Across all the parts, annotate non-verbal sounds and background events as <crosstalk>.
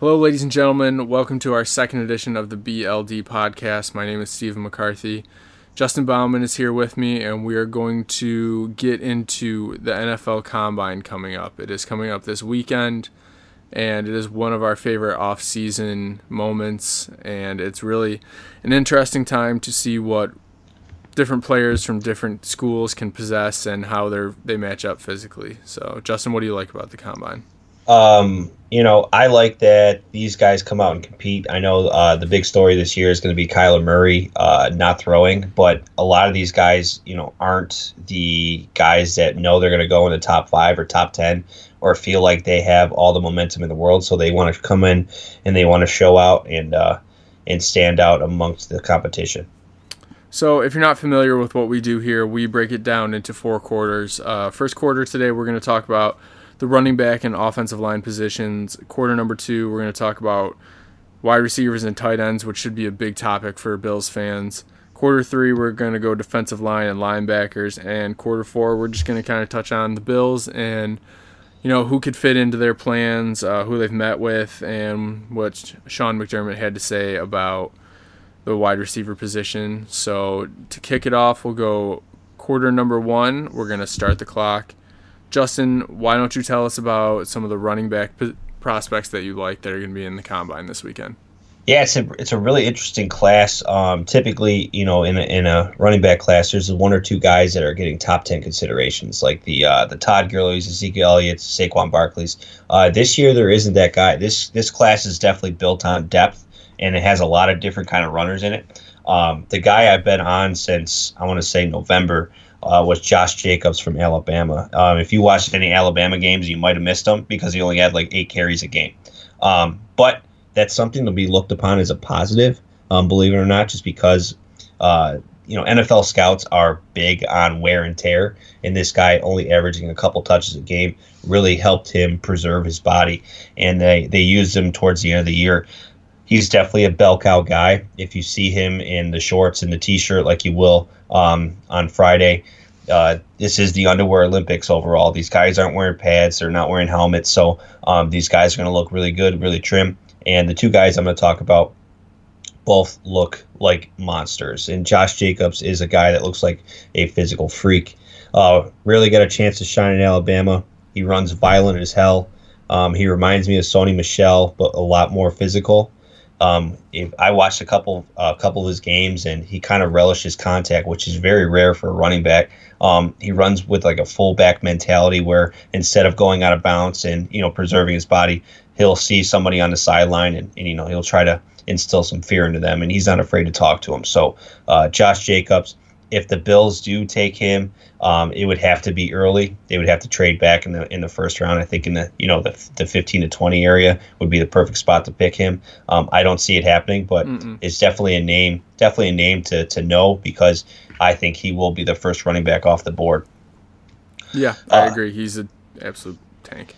Hello, ladies and gentlemen. Welcome to our second edition of the BLD podcast. My name is Stephen McCarthy. Justin Bauman is here with me, and we are going to get into the NFL Combine coming up. It is coming up this weekend, and it is one of our favorite off-season moments, and it's really an interesting time to see what different players from different schools can possess and how they they match up physically. So, Justin, what do you like about the combine? Um, you know, I like that these guys come out and compete. I know uh, the big story this year is going to be Kyler Murray uh, not throwing, but a lot of these guys, you know, aren't the guys that know they're going to go in the top five or top 10 or feel like they have all the momentum in the world. So they want to come in and they want to show out and, uh, and stand out amongst the competition. So, if you're not familiar with what we do here, we break it down into four quarters. Uh, first quarter today, we're going to talk about the running back and offensive line positions. Quarter number two, we're going to talk about wide receivers and tight ends, which should be a big topic for Bills fans. Quarter three, we're going to go defensive line and linebackers. And quarter four, we're just going to kind of touch on the Bills and you know who could fit into their plans, uh, who they've met with, and what Sean McDermott had to say about the wide receiver position. So to kick it off, we'll go quarter number one. We're going to start the clock. Justin, why don't you tell us about some of the running back prospects that you like that are going to be in the combine this weekend? Yeah, it's a it's a really interesting class. Um, typically, you know, in a, in a running back class, there's one or two guys that are getting top ten considerations, like the uh, the Todd Gurley's, Ezekiel Elliott's, Saquon Barkley's. Uh, this year, there isn't that guy. This this class is definitely built on depth, and it has a lot of different kind of runners in it. Um, the guy I've been on since I want to say November uh, was Josh Jacobs from Alabama. Um, if you watched any Alabama games, you might have missed him because he only had like eight carries a game. Um, but that's something to be looked upon as a positive, um, believe it or not, just because uh, you know NFL scouts are big on wear and tear, and this guy only averaging a couple touches a game really helped him preserve his body, and they they used him towards the end of the year. He's definitely a bell cow guy. If you see him in the shorts and the t-shirt like you will um, on Friday. Uh, this is the underwear Olympics overall. These guys aren't wearing pads, they're not wearing helmets, so um, these guys are going to look really good, really trim. And the two guys I'm going to talk about both look like monsters. And Josh Jacobs is a guy that looks like a physical freak. Uh, really got a chance to shine in Alabama. He runs violent as hell. Um, he reminds me of Sony Michel, but a lot more physical. Um, if I watched a couple a uh, couple of his games, and he kind of relishes contact, which is very rare for a running back. Um, he runs with like a fullback mentality, where instead of going out of bounds and you know preserving his body, he'll see somebody on the sideline, and, and you know he'll try to instill some fear into them, and he's not afraid to talk to them. So, uh, Josh Jacobs, if the Bills do take him, um, it would have to be early. They would have to trade back in the in the first round. I think in the you know the, the 15 to 20 area would be the perfect spot to pick him. Um, I don't see it happening, but Mm-mm. it's definitely a name, definitely a name to to know because I think he will be the first running back off the board. Yeah, I uh, agree. He's an absolute tank.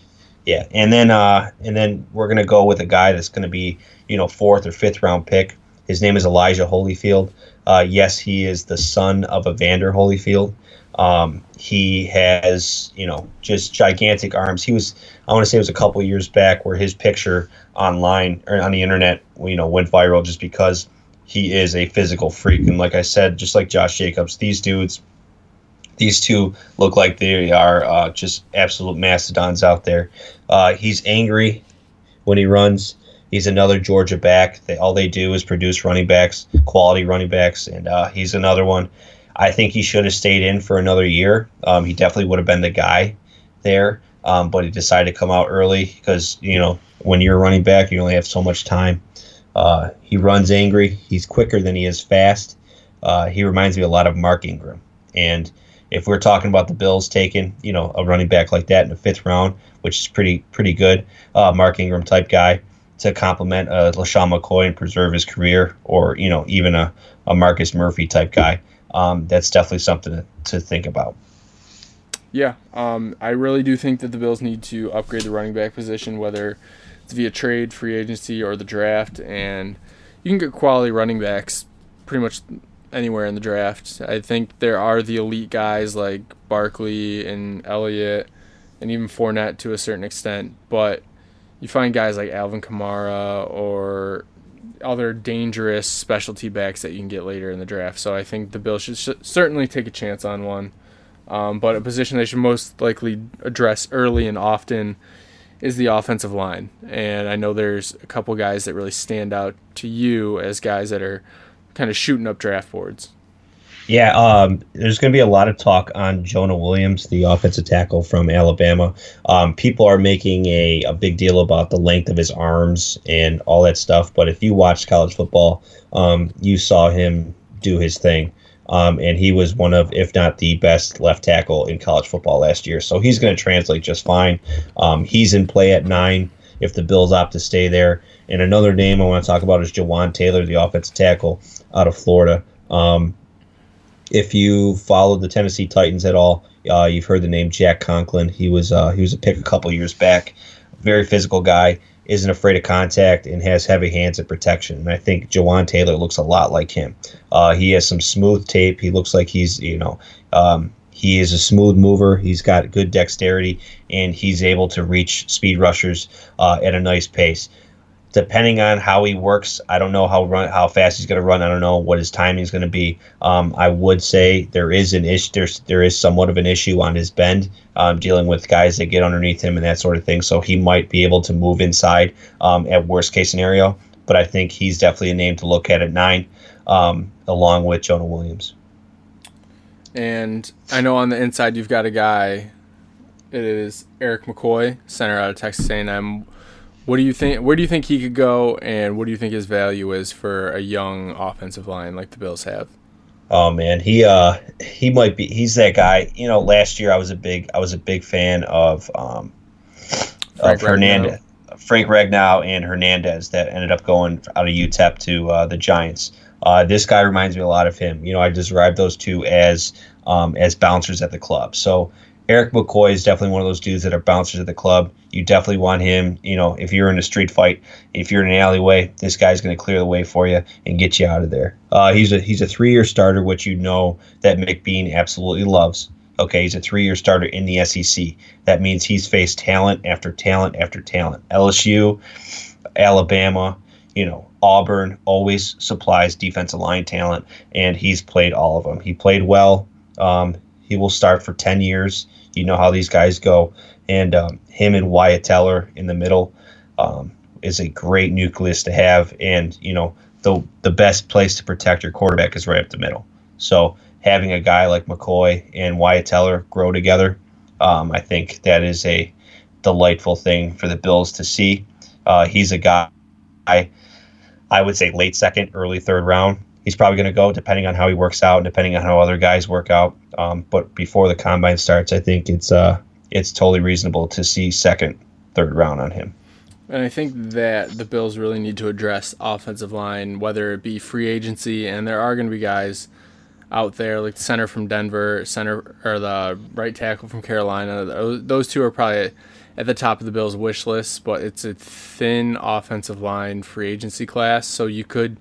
Yeah, and then uh, and then we're gonna go with a guy that's gonna be you know fourth or fifth round pick. His name is Elijah Holyfield. Uh, yes, he is the son of Evander Holyfield. Um, he has, you know, just gigantic arms. He was, I want to say it was a couple years back where his picture online or on the internet, you know, went viral just because he is a physical freak. And like I said, just like Josh Jacobs, these dudes, these two look like they are uh, just absolute mastodons out there. Uh, he's angry when he runs. He's another Georgia back. They, all they do is produce running backs, quality running backs, and uh, he's another one. I think he should have stayed in for another year. Um, he definitely would have been the guy there, um, but he decided to come out early because you know when you're a running back, you only have so much time. Uh, he runs angry. He's quicker than he is fast. Uh, he reminds me a lot of Mark Ingram. And if we're talking about the Bills taking, you know, a running back like that in the fifth round, which is pretty pretty good, uh, Mark Ingram type guy to complement uh, LeSean McCoy and preserve his career, or you know, even a, a Marcus Murphy type guy um, that's definitely something to, to think about. Yeah, um, I really do think that the Bills need to upgrade the running back position, whether it's via trade, free agency, or the draft. And you can get quality running backs pretty much anywhere in the draft. I think there are the elite guys like Barkley and Elliott and even Fournette to a certain extent, but you find guys like Alvin Kamara or other dangerous specialty backs that you can get later in the draft. So I think the Bills should sh- certainly take a chance on one. Um, but a position they should most likely address early and often is the offensive line. And I know there's a couple guys that really stand out to you as guys that are kind of shooting up draft boards. Yeah, um, there's going to be a lot of talk on Jonah Williams, the offensive tackle from Alabama. Um, people are making a, a big deal about the length of his arms and all that stuff. But if you watched college football, um, you saw him do his thing. Um, and he was one of, if not the best left tackle in college football last year. So he's going to translate just fine. Um, he's in play at nine if the Bills opt to stay there. And another name I want to talk about is Jawaan Taylor, the offensive tackle out of Florida. Um, if you followed the Tennessee Titans at all, uh, you've heard the name Jack Conklin. He was uh, he was a pick a couple years back. Very physical guy, isn't afraid of contact, and has heavy hands and protection. And I think Jawaan Taylor looks a lot like him. Uh, he has some smooth tape. He looks like he's you know um, he is a smooth mover. He's got good dexterity, and he's able to reach speed rushers uh, at a nice pace depending on how he works, I don't know how run how fast he's going to run. I don't know what his timing is going to be. Um, I would say there is an issue. There's there is somewhat of an issue on his bend, um, dealing with guys that get underneath him and that sort of thing. So he might be able to move inside um, at worst case scenario. But I think he's definitely a name to look at at nine, um, along with Jonah Williams. And I know on the inside you've got a guy. It is Erik McCoy, center out of Texas A&M what do you think? Where do you think he could go, and what do you think his value is for a young offensive line like the Bills have? Oh man, he uh he might be. He's that guy. You know, last year I was a big I was a big fan of um Frank of Hernandez, Frank Ragnow and Hernandez that ended up going out of UTEP to uh, the Giants. Uh, this guy reminds me a lot of him. You know, I describe those two as um, as bouncers at the club. So Erik McCoy is definitely one of those dudes that are bouncers at the club. You definitely want him. You know, if you're in a street fight, if you're in an alleyway, this guy's going to clear the way for you and get you out of there. Uh, he's a he's a three year starter, which you know that McBeane absolutely loves. Okay, he's a three year starter in the SEC. That means he's faced talent after talent after talent. LSU, Alabama, you know, Auburn always supplies defensive line talent, and he's played all of them. He played well. Um, he will start for 10 years. You know how these guys go. And um, him and Wyatt Teller in the middle um, is a great nucleus to have. And, you know, the, the best place to protect your quarterback is right up the middle. So having a guy like McCoy and Wyatt Teller grow together, um, I think that is a delightful thing for the Bills to see. Uh, he's a guy, I, I would say late second, early third round he's probably going to go depending on how he works out, and depending on how other guys work out. Um, but before the combine starts, I think it's uh, it's totally reasonable to see second, third round on him. And I think that the Bills really need to address offensive line, whether it be free agency, and there are going to be guys out there like the center from Denver, center or the right tackle from Carolina. Those two are probably at the top of the Bills' wish list, but it's a thin offensive line free agency class, so you could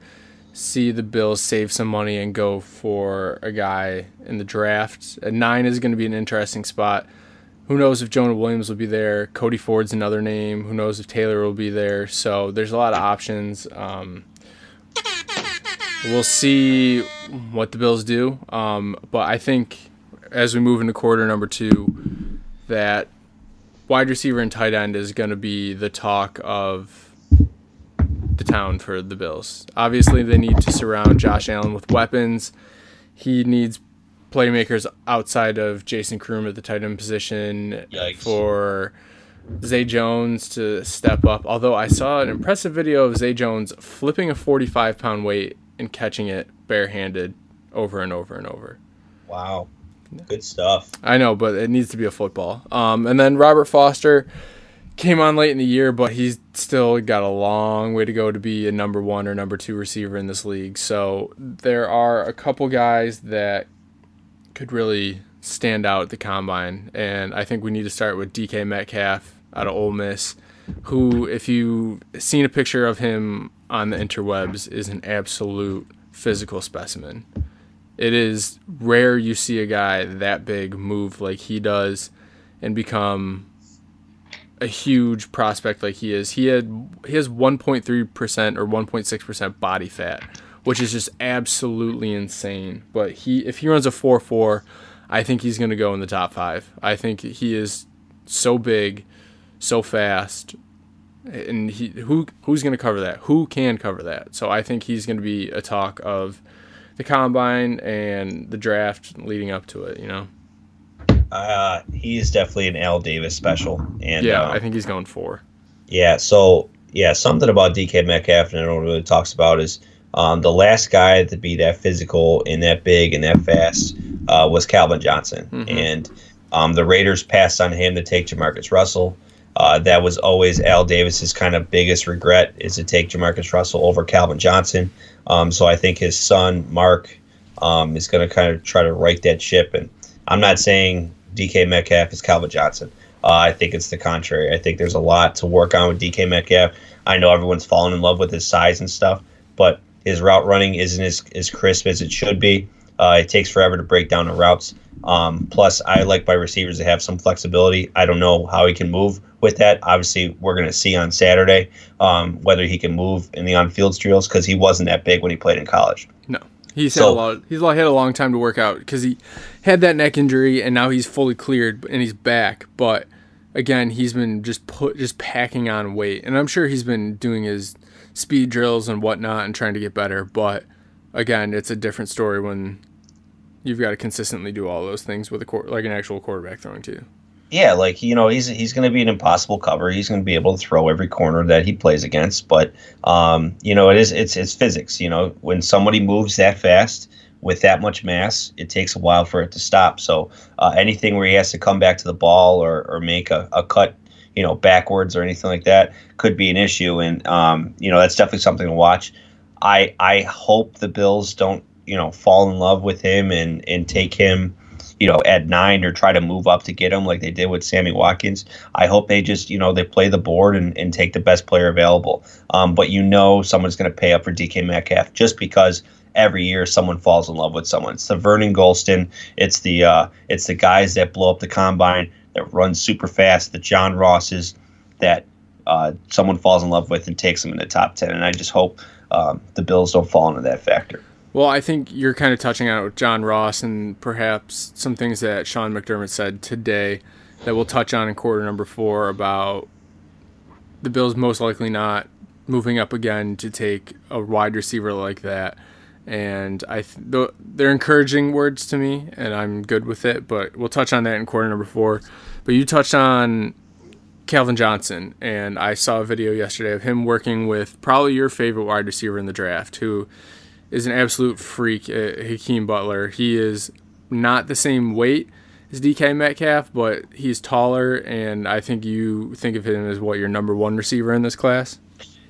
see the Bills save some money and go for a guy in the draft. At nine is going to be an interesting spot. Who knows if Jonah Williams will be there? Cody Ford's another name. Who knows if Taylor will be there? So there's a lot of options. Um, we'll see what the Bills do. Um, but I think as we move into quarter number two, that wide receiver and tight end is going to be the talk of the town for the Bills. Obviously, they need to surround Josh Allen with weapons. He needs playmakers outside of Jason Croom at the tight end position Yikes. for Zay Jones to step up. Although I saw an impressive video of Zay Jones flipping a 45 pound weight and catching it barehanded over and over and over. Wow. Good stuff. I know, but it needs to be a football. Um, and then Robert Foster came on late in the year, but he's still got a long way to go to be a number one or number two receiver in this league. So there are a couple guys that could really stand out at the combine, and I think we need to start with DK Metcalf out of Ole Miss, who, if you've seen a picture of him on the interwebs, is an absolute physical specimen. It is rare you see a guy that big move like he does and become a huge prospect like he is. He had he has 1.3% or 1.6% body fat, which is just absolutely insane. But he if he runs a 4.4, I think he's going to go in the top 5. I think he is so big, so fast, and he who who's going to cover that? Who can cover that? So I think he's going to be a talk of the combine and the draft leading up to it. You know. Uh, he is definitely an Al Davis special, and yeah, um, I think he's going four. Yeah, so yeah, something about DK Metcalf, and I don't really talks about is um, the last guy to be that physical and that big and that fast uh, was Calvin Johnson, Mhm. and um, the Raiders passed on him to take Jamarcus Russell. Uh, that was always Al Davis's kind of biggest regret is to take Jamarcus Russell over Calvin Johnson. Um, so I think his son Mark um, is going to kind of try to right that ship. And I'm not saying DK Metcalf is Calvin Johnson. Uh, I think it's the contrary. I think there's a lot to work on with DK Metcalf. I know everyone's fallen in love with his size and stuff, but his route running isn't as, as crisp as it should be. Uh, it takes forever to break down the routes. Um, plus, I like my receivers to have some flexibility. I don't know how he can move with that. Obviously, we're going to see on Saturday um, whether he can move in the on-field drills because he wasn't that big when he played in college. No, he's had a lot. He's had a long time to work out because he had that neck injury and now he's fully cleared and he's back. But again, he's been just put just packing on weight, and I'm sure he's been doing his speed drills and whatnot and trying to get better. But again, it's a different story when you've got to consistently do all those things with a like an actual quarterback throwing to you. Yeah, like you know, he's he's going to be an impossible cover. He's going to be able to throw every corner that he plays against. But um, you know, it is it's it's physics. You know, when somebody moves that fast with that much mass, it takes a while for it to stop. So uh, anything where he has to come back to the ball or or make a, a cut, you know, backwards or anything like that could be an issue. And um, you know, that's definitely something to watch. I I hope the Bills don't you know fall in love with him and and take him you know, at nine or try to move up to get him like they did with Sammy Watkins. I hope they just, you know, they play the board and, and take the best player available. Um, but you know, someone's going to pay up for DK Metcalf just because every year someone falls in love with someone. It's the Vernon Gholston. It's the uh, it's the guys that blow up the combine that run super fast. The John Rosses that uh, someone falls in love with and takes them in the top ten. And I just hope um, the Bills don't fall into that factor. Well, I think you're kind of touching on it with John Ross and perhaps some things that Sean McDermott said today that we'll touch on in quarter number four about the Bills most likely not moving up again to take a wide receiver like that. And I, th- th- they're encouraging words to me, and I'm good with it. But we'll touch on that in quarter number four. But you touched on Calvin Johnson, and I saw a video yesterday of him working with probably your favorite wide receiver in the draft, who is an absolute freak, uh, Hakeem Butler. He is not the same weight as DK Metcalf, but he's taller, and I think you think of him as what your number one receiver in this class.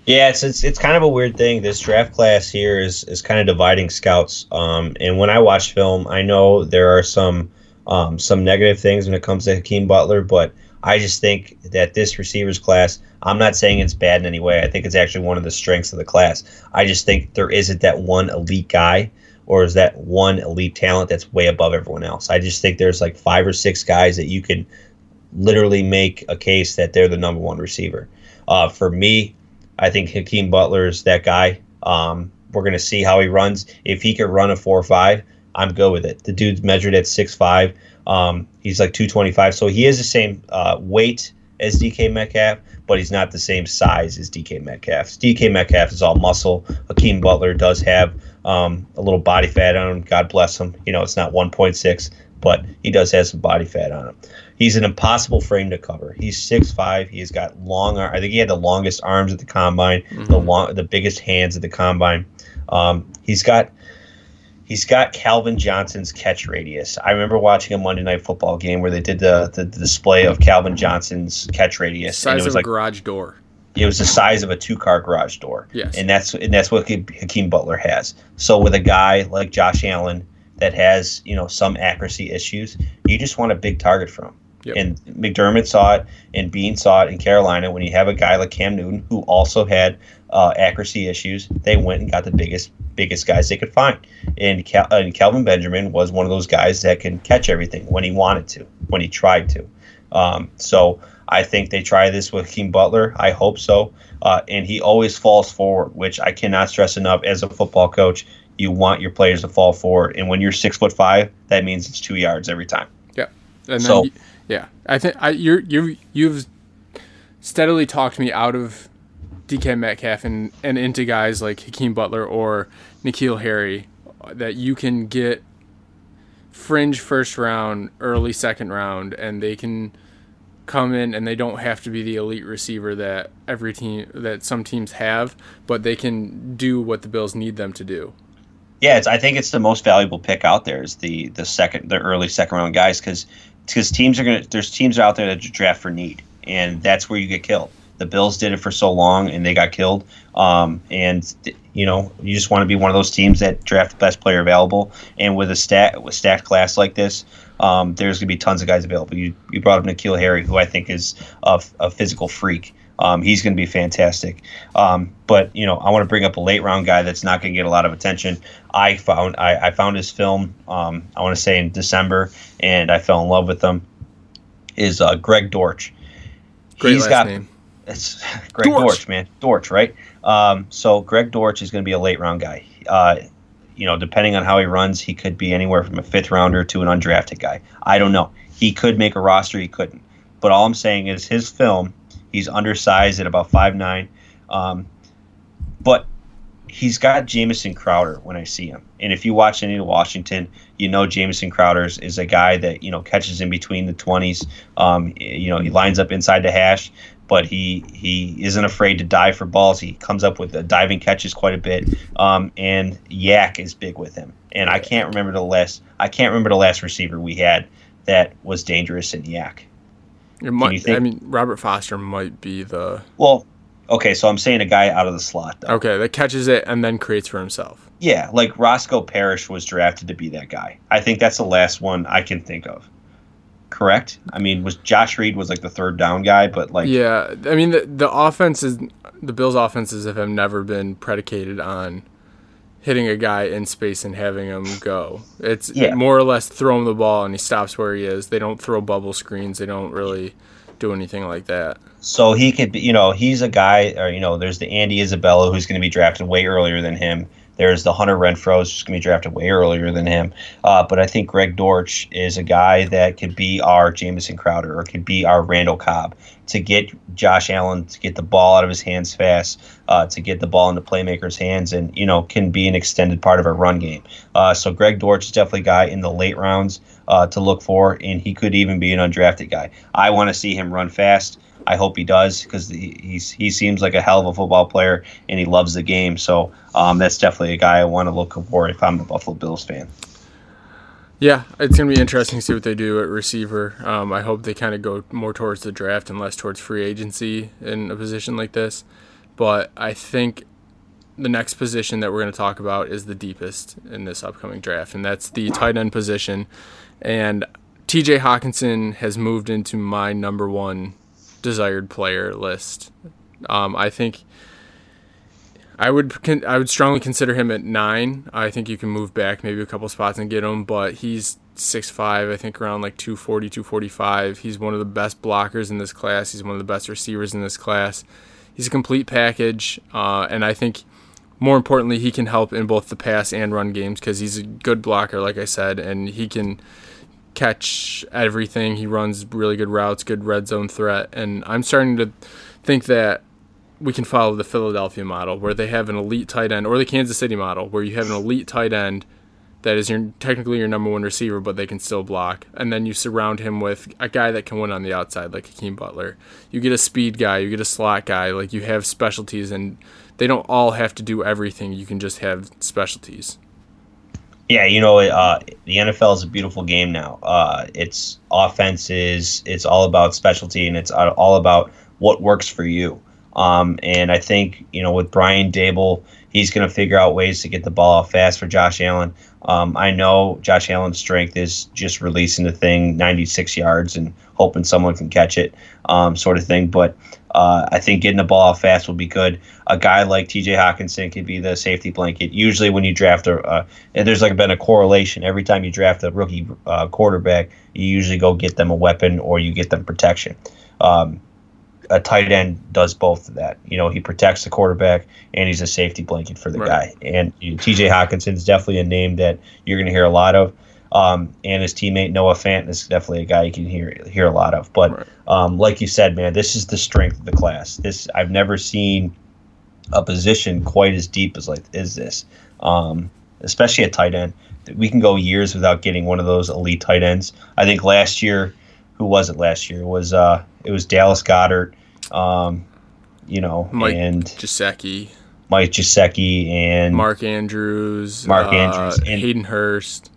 Yeah, it's, it's it's kind of a weird thing. This draft class here is is kind of dividing scouts. Um, and when I watch film, I know there are some um, some negative things when it comes to Hakeem Butler, but I just think that this receivers class. I'm not saying it's bad in any way. I think it's actually one of the strengths of the class. I just think there isn't that one elite guy or is that one elite talent that's way above everyone else. I just think there's like five or six guys that you can literally make a case that they're the number one receiver. Uh, for me, I think Hakeem Butler is that guy. Um, we're going to see how he runs. If he could run a 4 or 5, I'm good with it. The dude's measured at 6'5. Um, he's like 225. So he is the same uh, weight as DK Metcalf, but he's not the same size as DK Metcalf. DK Metcalf is all muscle. Hakeem Butler does have um, a little body fat on him. God bless him. You know, it's not 1.6, but he does have some body fat on him. He's an impossible frame to cover. He's 6'5. He's got long arm. I think he had the longest arms at the combine, the long, the biggest hands at the combine. Um, he's got he's got Calvin Johnson's catch radius. I remember watching a Monday Night Football game where they did the, the, the display of Calvin Johnson's catch radius, and it was of like a garage door. it was the size of a two car garage door. Yes. And that's and that's what Hakeem Butler has. So with a guy like Josh Allen that has, you know, some accuracy issues, you just want a big target from him. Yep. And McDermott saw it and Beane saw it in Carolina when you have a guy like Cam Newton who also had uh, accuracy issues. They went and got the biggest biggest guys they could find. And, Cal- and Kelvin Benjamin was one of those guys that can catch everything when he wanted to, when he tried to. Um, so I think they try this with King Butler. I hope so. Uh, and he always falls forward, which I cannot stress enough as a football coach. You want your players to fall forward, and when you're six foot five, that means it's two yards every time. Yeah, and so then, yeah, I think I, you're you you've steadily talked me out of DK Metcalf and, and into guys like Hakeem Butler or N'Keal Harry that you can get fringe first round, early second round, and they can come in and they don't have to be the elite receiver that every team that some teams have, but they can do what the Bills need them to do. Yeah, I think it's the most valuable pick out there is the the second the early second round guys because because teams are gonna there's teams out there that draft for need and that's where you get killed. The Bills did it for so long and they got killed. Um, and you know you just want to be one of those teams that draft the best player available. And with a stat with stacked class like this, um, there's going to be tons of guys available. You, you brought up N'Keal Harry, who I think is a, a physical freak. Um, he's going to be fantastic. Um, but you know, I want to bring up a late round guy that's not going to get a lot of attention. I found I, I found his film. Um, I want to say in December, and I fell in love with him. Is uh, Greg Dortch. Great he's got name. it's <laughs> Greg Dortch. Dortch, man, Dortch, right? Um, so Greg Dortch is going to be a late round guy. Uh, you know, depending on how he runs, he could be anywhere from a fifth rounder to an undrafted guy. I don't know. He could make a roster. He couldn't. But all I'm saying is his film. He's undersized at about five nine, um, but he's got Jamison Crowder when I see him. And if you watch any of Washington, you know Jamison Crowder is a guy that you know catches in between the twenties. Um, you know he lines up inside the hash, but he he isn't afraid to dive for balls. He comes up with the diving catches quite a bit. Um, and YAC is big with him. And I can't remember the last I can't remember the last receiver we had that was dangerous in YAC. Might, I mean, Robert Foster might be the. Well, okay, so I'm saying a guy out of the slot. Though. Okay, that catches it and then creates for himself. Yeah, like Roscoe Parrish was drafted to be that guy. I think that's the last one I can think of. Correct. I mean, was Josh Reed was like the third down guy, but like yeah, I mean the the offense is the Bills' offenses have never been predicated on hitting a guy in space and having him go. It's yeah. more or less throw him the ball and he stops where he is. They don't throw bubble screens. They don't really do anything like that. So he could be, you know, he's a guy, or you know, there's the Andy Isabella who's going to be drafted way earlier than him. There's the Hunter Renfrow, who's going to be drafted way earlier than him. Uh, but I think Greg Dortch is a guy that could be our Jamison Crowder or could be our Randall Cobb to get Josh Allen to get the ball out of his hands fast, uh, to get the ball into playmakers' hands, and you know can be an extended part of our run game. Uh, so Greg Dortch is definitely a guy in the late rounds uh, to look for, and he could even be an undrafted guy. I want to see him run fast. I hope he does because he's he seems like a hell of a football player and he loves the game. So um, that's definitely a guy I want to look for if I'm a Buffalo Bills fan. Yeah, it's gonna be interesting to see what they do at receiver. Um, I hope they kind of go more towards the draft and less towards free agency in a position like this. But I think the next position that we're going to talk about is the deepest in this upcoming draft, and that's the tight end position. And TJ Hockenson has moved into my number one desired player list. Um, I think I would I would strongly consider him at nine. I think you can move back maybe a couple spots and get him, but he's six five. I think around like 240, 245. He's one of the best blockers in this class. He's one of the best receivers in this class. He's a complete package, uh, and I think more importantly, he can help in both the pass and run games because he's a good blocker, like I said, and he can catch everything. He runs really good routes, good red zone threat, and I'm starting to think that we can follow the Philadelphia model where they have an elite tight end or the Kansas City model where you have an elite tight end that is your technically your number one receiver, but they can still block. And then you surround him with a guy that can win on the outside, like Hakeem Butler. You get a speed guy, you get a slot guy, like you have specialties, and they don't all have to do everything. You can just have specialties. Yeah, you know, uh, the NFL is a beautiful game now. Uh, it's offenses, it's all about specialty, and it's all about what works for you. Um, and I think you know with Brian Daboll, he's going to figure out ways to get the ball fast for Josh Allen. Um, I know Josh Allen's strength is just releasing the thing 96 yards and hoping someone can catch it, um, sort of thing. But uh, I think getting the ball out fast will be good. A guy like T.J. Hockenson could be the safety blanket. Usually, when you draft a, uh, and there's like been a correlation every time you draft a rookie uh, quarterback, you usually go get them a weapon or you get them protection. Um, a tight end does both of that. You know, he protects the quarterback and he's a safety blanket for the Right. guy. And you know, T.J. Hockenson is definitely a name that you're going to hear a lot of. Um, and his teammate Noah Fant is definitely a guy you can hear hear a lot of. But Right. um, like you said, man, this is the strength of the class. This I've never seen a position quite as deep as like is this, um, especially a tight end. We can go years without getting one of those elite tight ends. I think last year, who was it last year? It was uh, it was Dallas Goedert, um, you know, Mike and Gesicki, Mike Gesicki and Mark Andrews, Mark uh, Andrews, and- Hayden Hurst.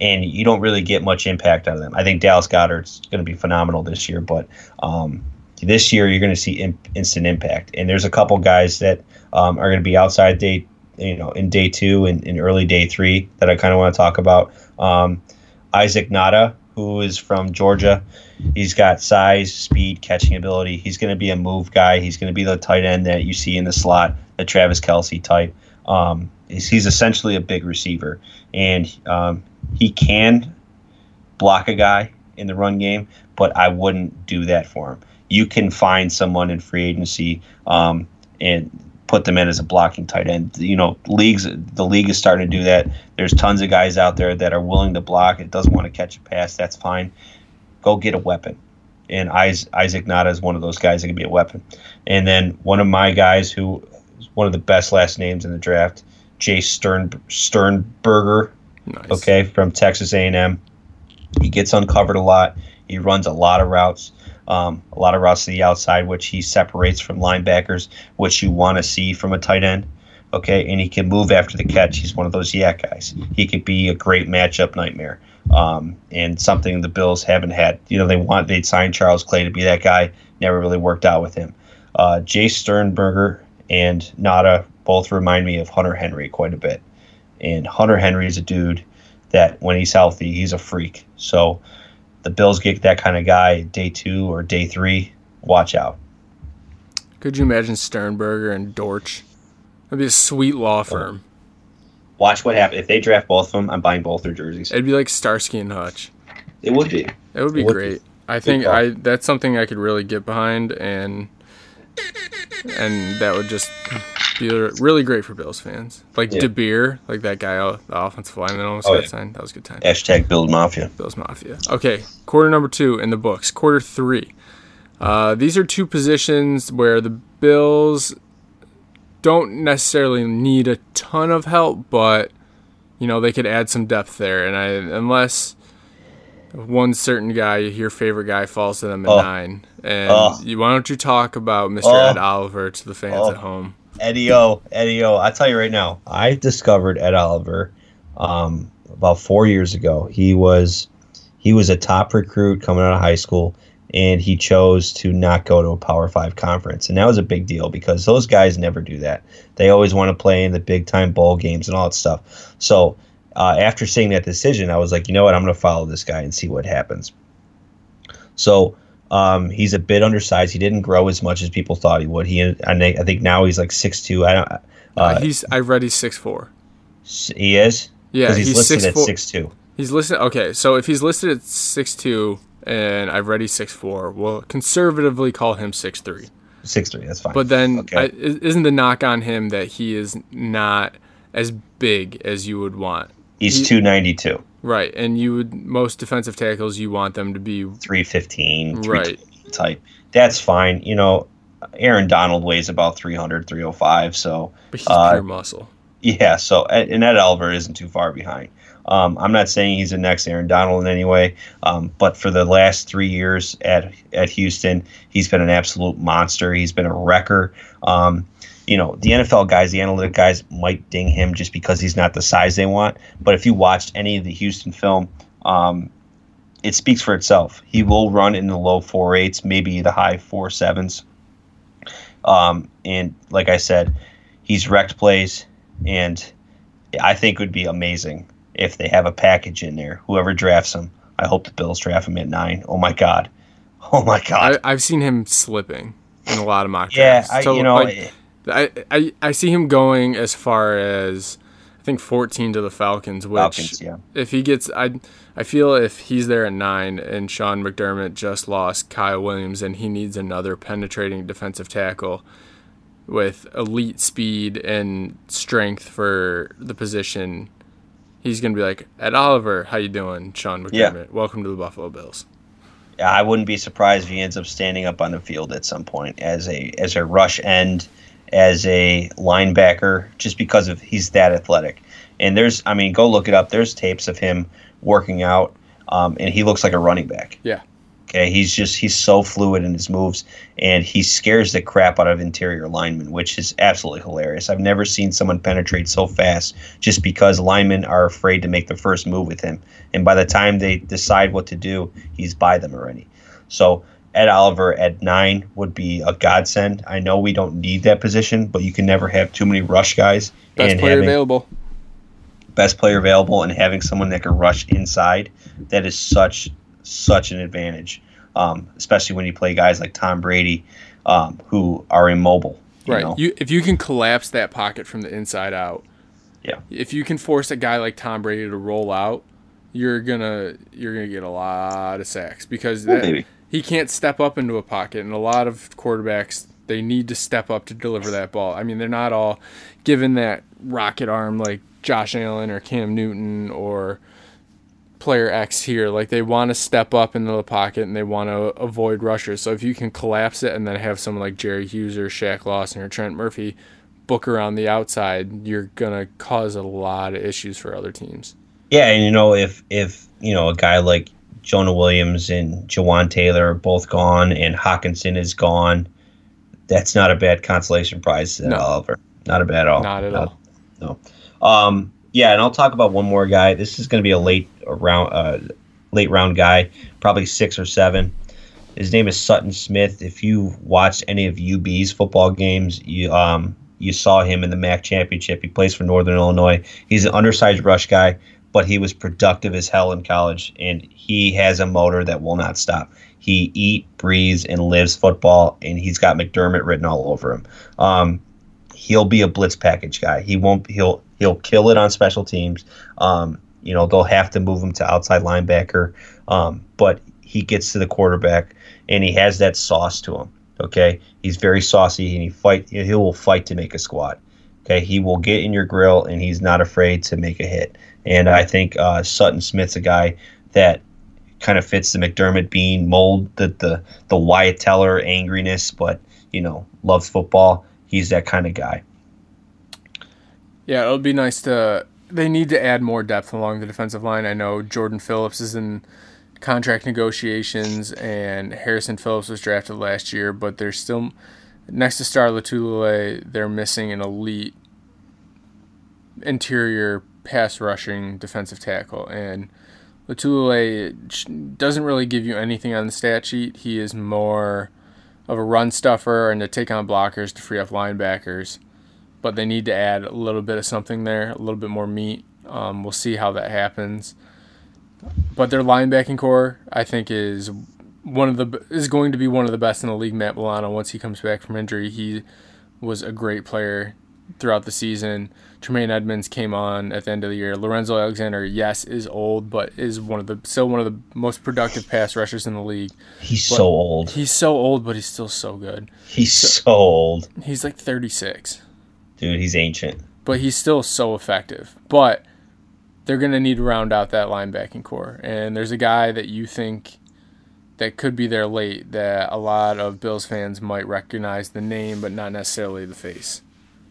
and you don't really get much impact out of them. I think Dallas Goedert's going to be phenomenal this year, but um, this year you're going to see in, instant impact. And there's a couple guys that um, are going to be outside day, you know, in day two and in early day three that I kind of want to talk about. Um, Isaac Nauta, who is from Georgia, he's got size, speed, catching ability. He's going to be a move guy. He's going to be the tight end that you see in the slot, the Travis Kelce type. Um, he's, he's essentially a big receiver, and um, he can block a guy in the run game, but I wouldn't do that for him. You can find someone in free agency um, and put them in as a blocking tight end. You know, leagues the league is starting to do that. There's tons of guys out there that are willing to block. It doesn't want to catch a pass. That's fine. Go get a weapon. And Isaac Nauta is one of those guys that can be a weapon. And then one of my guys who is one of the best last names in the draft, Jace Stern Sternberger Nice. okay, from Texas A&M. He gets uncovered a lot. He runs a lot of routes, um, a lot of routes to the outside, which he separates from linebackers, which you want to see from a tight end. Okay, and he can move after the catch. He's one of those YAC guys. He could be a great matchup nightmare, um, and something the Bills haven't had. You know, they want they'd sign Charles Clay to be that guy. Never really worked out with him. Uh, Jace Sternberger and Nauta both remind me of Hunter Henry quite a bit. And Hunter Henry is a dude that when he's healthy, he's a freak. So the Bills get that kind of guy day two or day three. Watch out. Could you imagine Sternberger and Dortch? That'd be a sweet law firm. Watch what happens. If they draft both of them, I'm buying both their jerseys. It'd be like Starsky and Hutch. It would be. It would be It would be. great. I think. I that's something I could really get behind, and and that would just really great for Bills fans. Like Yeah. DeBeer, like that guy, the offensive lineman almost Oh, got yeah. signed. That was a good time. Hashtag Bills Mafia. Bills Mafia. Okay, quarter number two in the books. Quarter three. Uh, these are two positions where the Bills don't necessarily need a ton of help, but you know they could add some depth there. And I, unless one certain guy, your favorite guy, falls to them at Oh. nine, and Oh. you, why don't you talk about Mr. Oh. Ed Oliver to the fans Oh. at home? Eddie O, Eddie O. I tell you right now, I discovered Ed Oliver um, about four years ago. He was he was a top recruit coming out of high school, and he chose to not go to a Power Five conference, and that was a big deal because those guys never do that. They always want to play in the big time bowl games and all that stuff. So uh, after seeing that decision, I was like, you know what, I'm going to follow this guy and see what happens. So um, he's a bit undersized. He didn't grow as much as people thought he would. He, I think, I think now he's like six two. I don't. Uh, Uh, he's I've read he's six four. he is. Yeah, because he's, he's listed at 6'4". six two. He's listed. Okay, so if he's listed at six two, and I've read he's six four, we'll conservatively call him six three. Six three. That's fine. But then, Okay. I, i- isn't the knock on him that he is not as big as you would want? he's he- two ninety two. Right, and you would most defensive tackles you want them to be 315 Right. type. That's fine. You know, Aaron Donald weighs about 300, 305. So, but he's Uh, pure muscle. yeah, so and Ed Oliver isn't too far behind. Um, I'm not saying he's the next Aaron Donald in any way, um, but for the last three years at at Houston, he's been an absolute monster. He's been a wrecker. Um, you know, the NFL guys, the analytic guys might ding him just because he's not the size they want. But if you watched any of the Houston film, um, it speaks for itself. He will run in the low four eights, maybe the high four sevens. Um, and like I said, he's wrecked plays, and I think it would be amazing if they have a package in there. Whoever drafts him, I hope the Bills draft him at nine. Oh my god, <laughs> oh my god. I, I've seen him slipping in a lot of mock yeah, drafts. I, So, you know, like, I, I I see him going as far as I think 14 to the Falcons. Which, Falcons, yeah. if he gets, I, I feel if he's there at nine and Sean McDermott just lost Kyle Williams and he needs another penetrating defensive tackle with elite speed and strength for the position, he's gonna be like, Ed Oliver, how you doing, Sean McDermott? Yeah. Welcome to the Buffalo Bills. I wouldn't be surprised if he ends up standing up on the field at some point as a as a rush end, as a linebacker, just because of he's that athletic. And there's, I mean, go look it up. There's tapes of him working out, um, and he looks like a running back. Yeah. Okay, he's just he's so fluid in his moves, and he scares the crap out of interior linemen, which is absolutely hilarious. I've never seen someone penetrate so fast just because linemen are afraid to make the first move with him, and by the time they decide what to do, he's by them already. So Ed Oliver at nine would be a godsend. I know we don't need that position, but you can never have too many rush guys. Best player having- available. best player available and having someone that can rush inside that is such such an advantage um, especially when you play guys like tom brady um, who are immobile you Right. know? You if you can collapse that pocket from the inside out. Yeah. If you can force a guy like Tom Brady to roll out, you're gonna you're gonna get a lot of sacks because Yeah, that, maybe. He can't step up into a pocket, and a lot of quarterbacks they need to step up to deliver that ball. I mean, they're not all given that rocket arm like Josh Allen or Cam Newton or player X here. Like they want to step up into the pocket and they want to avoid rushers. So if you can collapse it and then have someone like Jerry Hughes or Shaq Lawson or Trent Murphy book around the outside, you're gonna cause a lot of issues for other teams. yeah and you know if if you know a guy like jonah williams and jawaan taylor are both gone and hockenson is gone that's not a bad consolation prize to No. oliver not a bad at all Not at all. No. Um, yeah, and I'll talk about one more guy. This is going to be a late round, uh, late round guy, probably six or seven. His name is Sutton Smith. If you watched any of UB's football games, you um, you saw him in the MAC championship. He plays for Northern Illinois. He's an undersized rush guy, but he was productive as hell in college, and he has a motor that will not stop. He eat, breathes, and lives football, and he's got McDermott written all over him. Um, he'll be a blitz package guy. He won't. He'll he'll kill it on special teams. Um, you know they'll have to move him to outside linebacker, um, but he gets to the quarterback and he has that sauce to him. Okay, he's very saucy and he fight. He will fight to make a squat. Okay, he will get in your grill and he's not afraid to make a hit. And I think uh, Sutton Smith's a guy that kind of fits the McDermott Beane mold, the the the Wyatt Teller angriness, but you know loves football. He's that kind of guy. Yeah, it'll be nice to. They need to add more depth along the defensive line. I know Jordan Phillips is in contract negotiations, and Harrison Phillips was drafted last year, but they're still next to Star Lotulelei. They're missing an elite interior pass rushing defensive tackle, and Lotulelei doesn't really give you anything on the stat sheet. He is more of a run stuffer and to take on blockers to free up linebackers but they need to add a little bit of something there, a little bit more meat. Um, we'll see how that happens. But their linebacking core, I think, is one of the is going to be one of the best in the league. Matt Milano, once he comes back from injury, he was a great player throughout the season. Tremaine Edmunds came on at the end of the year. Lorenzo Alexander, yes, is old, but is one of the still one of the most productive pass rushers in the league. He's But- so old. He's so old, but he's still so good. He's so old, He's like 36. dude. He's ancient. but he's still so effective. But they're going to need to round out that linebacking core. And there's a guy that you think that could be there late that a lot of Bills fans might recognize the name, but not necessarily the face.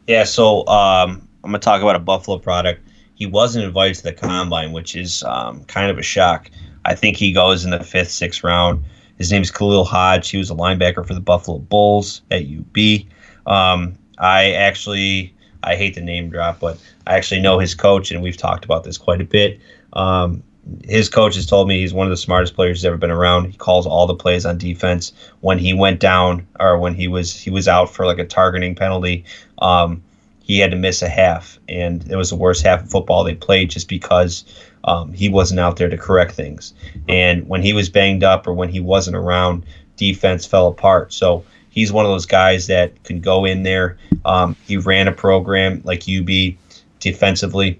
Yeah. So um, I'm gonna talk about a Buffalo product. He wasn't invited to the combine, which is um, kind of a shock. I think he goes in the fifth, sixth round. His name is Khalil Hodge. He was a linebacker for the Buffalo Bulls at UB. Um, I actually, I hate the name drop, but I actually know his coach, and we've talked about this quite a bit. Um, his coach has told me he's one of the smartest players he's ever been around. He calls all the plays on defense. When he went down, or when he was he was out for like a targeting penalty, um, he had to miss a half, and it was the worst half of football they played just because um, he wasn't out there to correct things. And when he was banged up or when he wasn't around, defense fell apart. So he's one of those guys that can go in there. Um, he ran a program like UB defensively.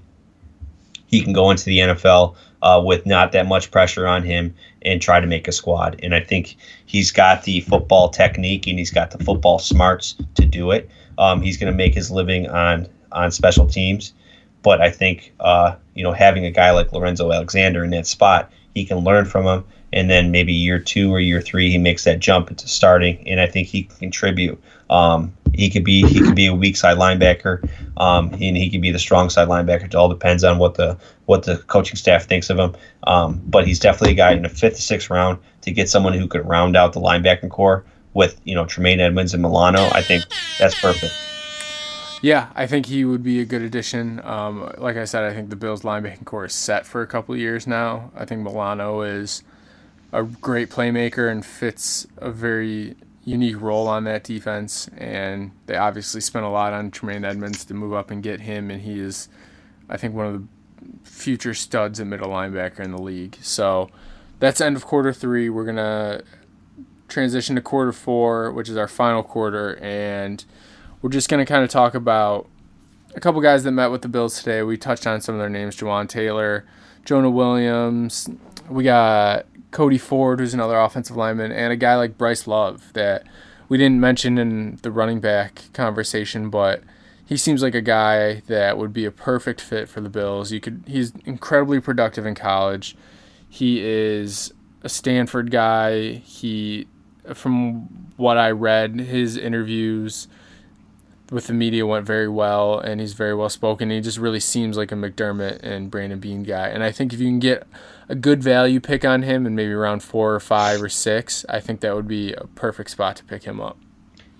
He can go into the NFL uh, with not that much pressure on him and try to make a squad. And I think he's got the football technique and he's got the football smarts to do it. Um, he's going to make his living on on special teams, but I think uh, you know having a guy like Lorenzo Alexander in that spot, he can learn from him, and then maybe year two or year three, he makes that jump into starting, and I think he can contribute. Um, he could be he could be a weak side linebacker, um, and he could be the strong side linebacker. It all depends on what the what the coaching staff thinks of him. Um, but he's definitely a guy in the fifth, sixth round to get someone who could round out the linebacking corps with you know Tremaine Edmunds and Milano. I think that's perfect. Yeah, I think he would be a good addition. Um, like I said, I think the Bills linebacking corps is set for a couple years now. I think Milano is a great playmaker and fits a very unique role on that defense. And they obviously spent a lot on Tremaine Edmunds to move up and get him, and he is, I think, one of the future studs at middle linebacker in the league. So that's end of quarter three. We're gonna transition to quarter four, which is our final quarter, and we're just gonna kind of talk about a couple guys that met with the Bills today. We touched on some of their names: Jawaan Taylor, Jonah Williams. We got Cody Ford, who's another offensive lineman, and a guy like Bryce Love that we didn't mention in the running back conversation, but he seems like a guy that would be a perfect fit for the Bills. You could he's incredibly productive in college. He is a Stanford guy. He from what I read, his interviews with the media went very well and he's very well spoken. He just really seems like a McDermott and Brandon Beane guy. And I think if you can get a good value pick on him and maybe around four or five or six, I think that would be a perfect spot to pick him up.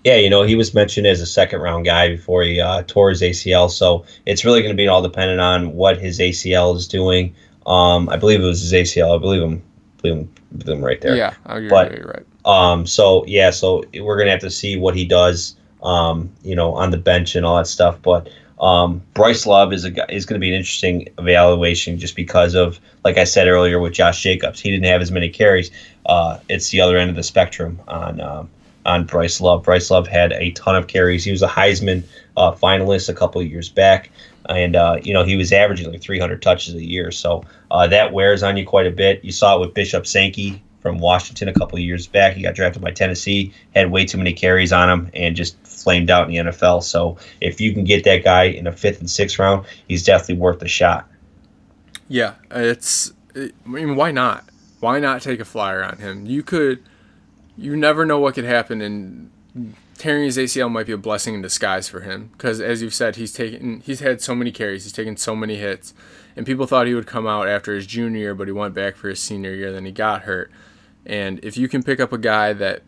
Yeah, you know, he was mentioned as a second round guy before he uh, tore his ACL. So it's really going to be all dependent on what his ACL is doing. Um, I believe it was his ACL. I believe him, believe him, believe him right there. Yeah, you're, but, you're right. Um, so yeah, so we're gonna have to see what he does. Um, you know, on the bench and all that stuff. But um, Bryce Love is a is going to be an interesting evaluation just because of, like I said earlier, with Josh Jacobs, he didn't have as many carries. Uh, it's the other end of the spectrum on um, on Bryce Love. Bryce Love had a ton of carries. He was a Heisman uh, finalist a couple years back, and uh, you know he was averaging like 300 touches a year. So uh, that wears on you quite a bit. You saw it with Bishop Sankey from Washington a couple years back. He got drafted by Tennessee, had way too many carries on him, and just flamed out in the NFL. So if you can get that guy in a fifth and sixth round, he's definitely worth a shot. Yeah, it's. I mean, why not? Why not take a flyer on him? You could. You never know what could happen, and tearing his ACL might be a blessing in disguise for him. Because as you've said, he's taken. He's had so many carries. He's taken so many hits, and people thought he would come out after his junior year, but he went back for his senior year. Then he got hurt. And if you can pick up a guy that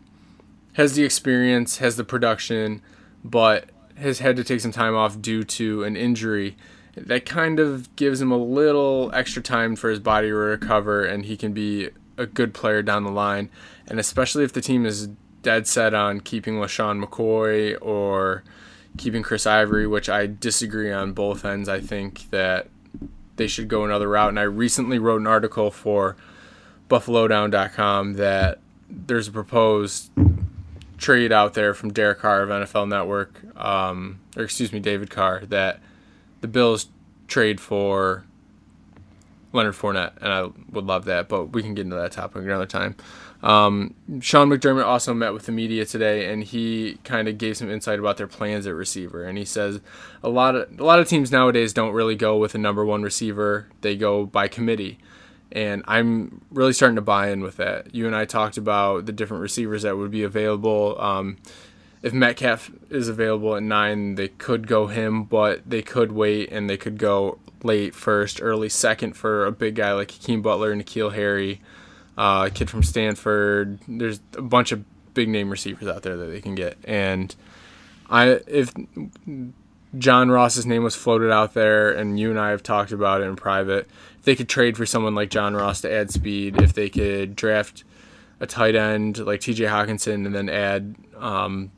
has the experience, has the production, but has had to take some time off due to an injury. That kind of gives him a little extra time for his body to recover, and he can be a good player down the line. And especially if the team is dead set on keeping LeSean McCoy or keeping Chris Ivory, which I disagree on both ends. I think that they should go another route. And I recently wrote an article for BuffaloDown.com that there's a proposed trade out there from Derek Carr of NFL Network, um, or excuse me, David Carr, that the Bills trade for Leonard Fournette, and I would love that, but we can get into that topic another time. Um, Sean McDermott also met with the media today, and he kind of gave some insight about their plans at receiver. And he says a lot of a lot of teams nowadays don't really go with a number one receiver; they go by committee and I'm really starting to buy in with that. You and I talked about the different receivers that would be available. Um, if Metcalf is available at nine, they could go him, but they could wait and they could go late first, early second for a big guy like Hakeem Butler, N'Keal Harry, uh, a kid from Stanford. There's a bunch of big name receivers out there that they can get, and I if John Ross's name was floated out there, and you and I have talked about it in private If they could trade for someone like John Ross to add speed, if they could draft a tight end like T.J. Hockenson and then add um,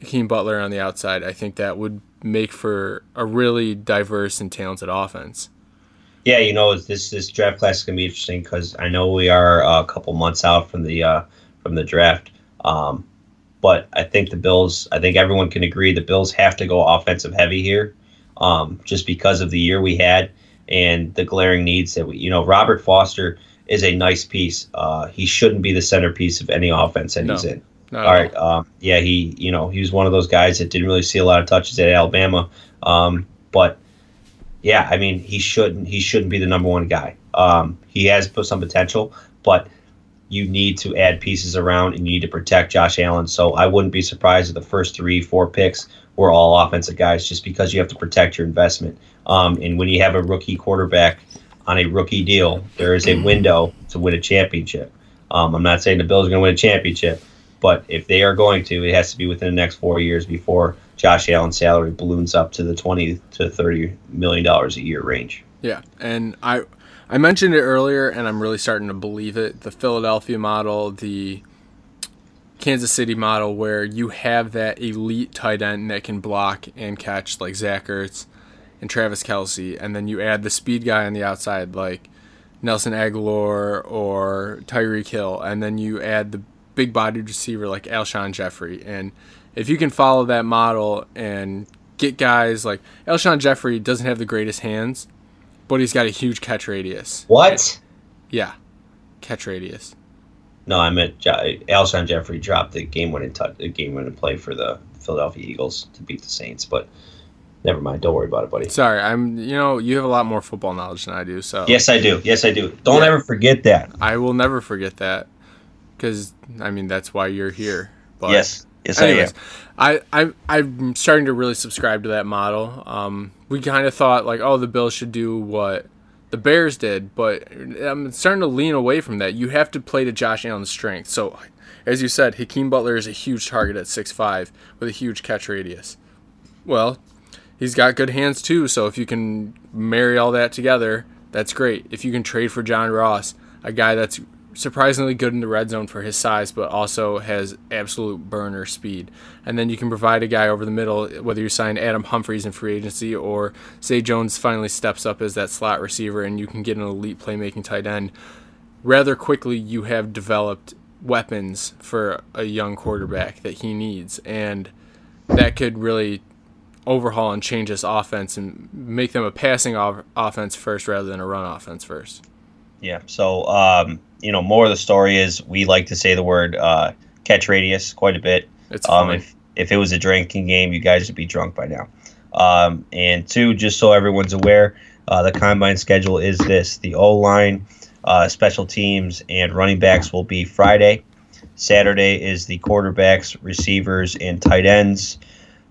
Hakeem Butler on the outside, I think that would make for a really diverse and talented offense. Yeah, you know this this draft class is gonna be interesting because I know we are a couple months out from the uh, from the draft, um, but I think the Bills. I think everyone can agree the Bills have to go offensive heavy here. um, just because of the year we had and the glaring needs that we, you know, Robert Foster is a nice piece. Uh, he shouldn't be the centerpiece of any offense that no, he's in. All right. Um, yeah, he, you know, he was one of those guys that didn't really see a lot of touches at Alabama. Um, but yeah, I mean, he shouldn't, he shouldn't be the number one guy. Um, he has put some potential, but you need to add pieces around and you need to protect Josh Allen. So I wouldn't be surprised if the first three, four picks were all offensive guys just because you have to protect your investment. Um, and when you have a rookie quarterback on a rookie deal, there is a window to win a championship. Um, I'm not saying the Bills are going to win a championship, but if they are going to, it has to be within the next four years before Josh Allen's salary balloons up to the 20 to 30 million dollars a year range. Yeah, and I I mentioned it earlier, and I'm really starting to believe it. The Philadelphia model, the Kansas City model, where you have that elite tight end that can block and catch, like Zach Ertz and Travis Kelce, and then you add the speed guy on the outside, like Nelson Agholor or Tyreek Hill, and then you add the big bodied receiver like Alshon Jeffery. And if you can follow that model and get guys like Alshon Jeffery doesn't have the greatest hands, but he's got a huge catch radius. What? Yeah, catch radius. No, I meant Alshon Jeffery dropped the game-winning touch, the game-winning play for the Philadelphia Eagles to beat the Saints, but never mind. Don't worry about it, buddy. Sorry, I'm. You know, you have a lot more football knowledge than I do. So yes, I do. Yes, I do. Don't yeah. ever forget that. I will never forget that, because I mean that's why you're here. But yes, yes, anyways, I am. I, I I'm starting to really subscribe to that model. Um, we kind of thought like, oh, the Bills should do what the Bears did, but I'm starting to lean away from that. You have to play to Josh Allen's strength. So, as you said, Hakeem Butler is a huge target at six five with a huge catch radius. Well, he's got good hands too, so if you can marry all that together, that's great. If you can trade for John Ross, a guy that's surprisingly good in the red zone for his size, but also has absolute burner speed. And then you can provide a guy over the middle, whether you sign Adam Humphries in free agency or Zay Jones finally steps up as that slot receiver and you can get an elite playmaking tight end. Rather quickly, you have developed weapons for a young quarterback that he needs. And that could really overhaul and change this offense and make them a passing offense first rather than a run offense first. Yeah. So, um, you know, more of the story is we like to say the word uh, catch radius quite a bit. It's um, if if it was a drinking game, you guys would be drunk by now. Um, and two, just so everyone's aware, uh, the combine schedule is this: the O line, uh, special teams, and running backs will be Friday. Saturday is the quarterbacks, receivers, and tight ends.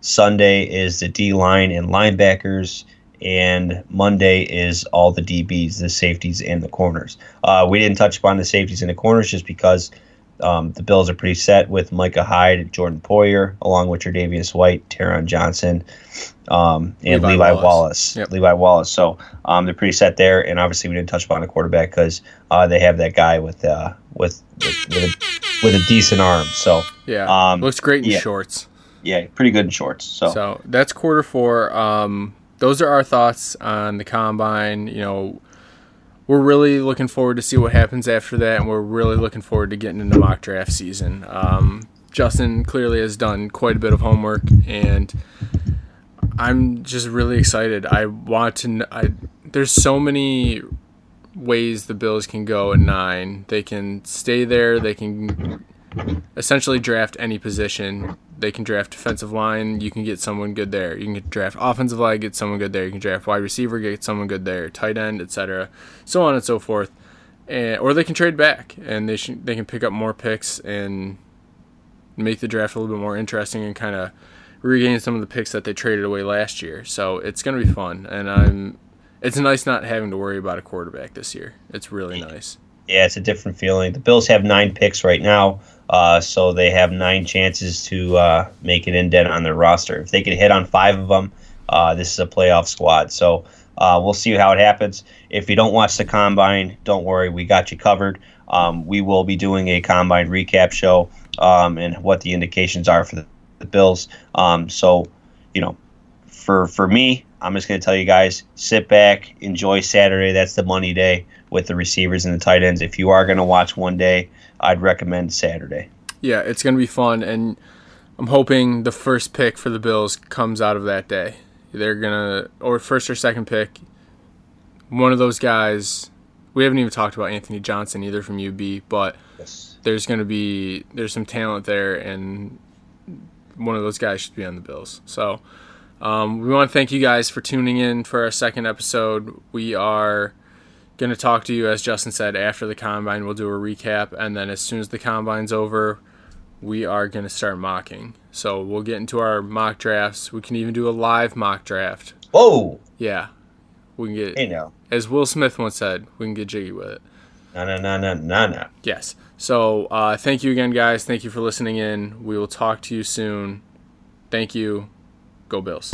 Sunday is the D line and linebackers and Monday is all the DBs, the safeties, and the corners. Uh, we didn't touch upon the safeties and the corners just because um, the Bills are pretty set with Micah Hyde, Jordan Poyer, along with Tre'Davious White, Taron Johnson, um, and Levi, Levi Wallace. Wallace. Yep. Levi Wallace. So um, they're pretty set there. And obviously, we didn't touch upon the quarterback because uh, they have that guy with uh, with with, with, a, with a decent arm. So yeah, um, looks great in yeah. shorts. Yeah, pretty good in shorts. So so that's quarter four. Um, those are our thoughts on the combine. You know, we're really looking forward to see what happens after that, and we're really looking forward to getting into mock draft season. Um, Justin clearly has done quite a bit of homework, and I'm just really excited. I want to. I there's so many ways the Bills can go at nine. They can stay there. They can essentially draft any position. They can draft defensive line. You can get someone good there. You can draft offensive line, get someone good there. You can draft wide receiver, get someone good there. Tight end, etc. So on and so forth. And, or they can trade back and they should, they can pick up more picks and make the draft a little bit more interesting and kind of regain some of the picks that they traded away last year. So it's going to be fun, and I'm. It's nice not having to worry about a quarterback this year. It's really nice. Yeah, it's a different feeling. The Bills have nine picks right now. Uh, so they have nine chances to uh, make an indent on their roster. If they can hit on five of them, uh, this is a playoff squad. So uh, we'll see how it happens. If you don't watch the combine, don't worry, we got you covered. Um, we will be doing a combine recap show um, and what the indications are for the, the Bills. Um, so, you know, for for me, I'm just going to tell you guys: sit back, enjoy Saturday. That's the money day with the receivers and the tight ends. If you are going to watch one day, I'd recommend Saturday. Yeah, it's going to be fun, and I'm hoping the first pick for the Bills comes out of that day. they're gonna or first or second pick. One of those guys. We haven't even talked about Anthony Johnson either from UB, but Yes. there's gonna be there's some talent there, and one of those guys should be on the Bills. So um, we want to thank you guys for tuning in for our second episode. We are going to talk to you, as Justin said, after the combine. We'll do a recap, and then as soon as the combine's over, we are going to start mocking. So we'll get into our mock drafts. We can even do a live mock draft. Whoa. Yeah, we can get, Hey now. as Will Smith once said, we can get jiggy with it. No, no, no, no, no, no. Yes. So uh, thank you again, guys. Thank you for listening in. We will talk to you soon. Thank you. Go Bills.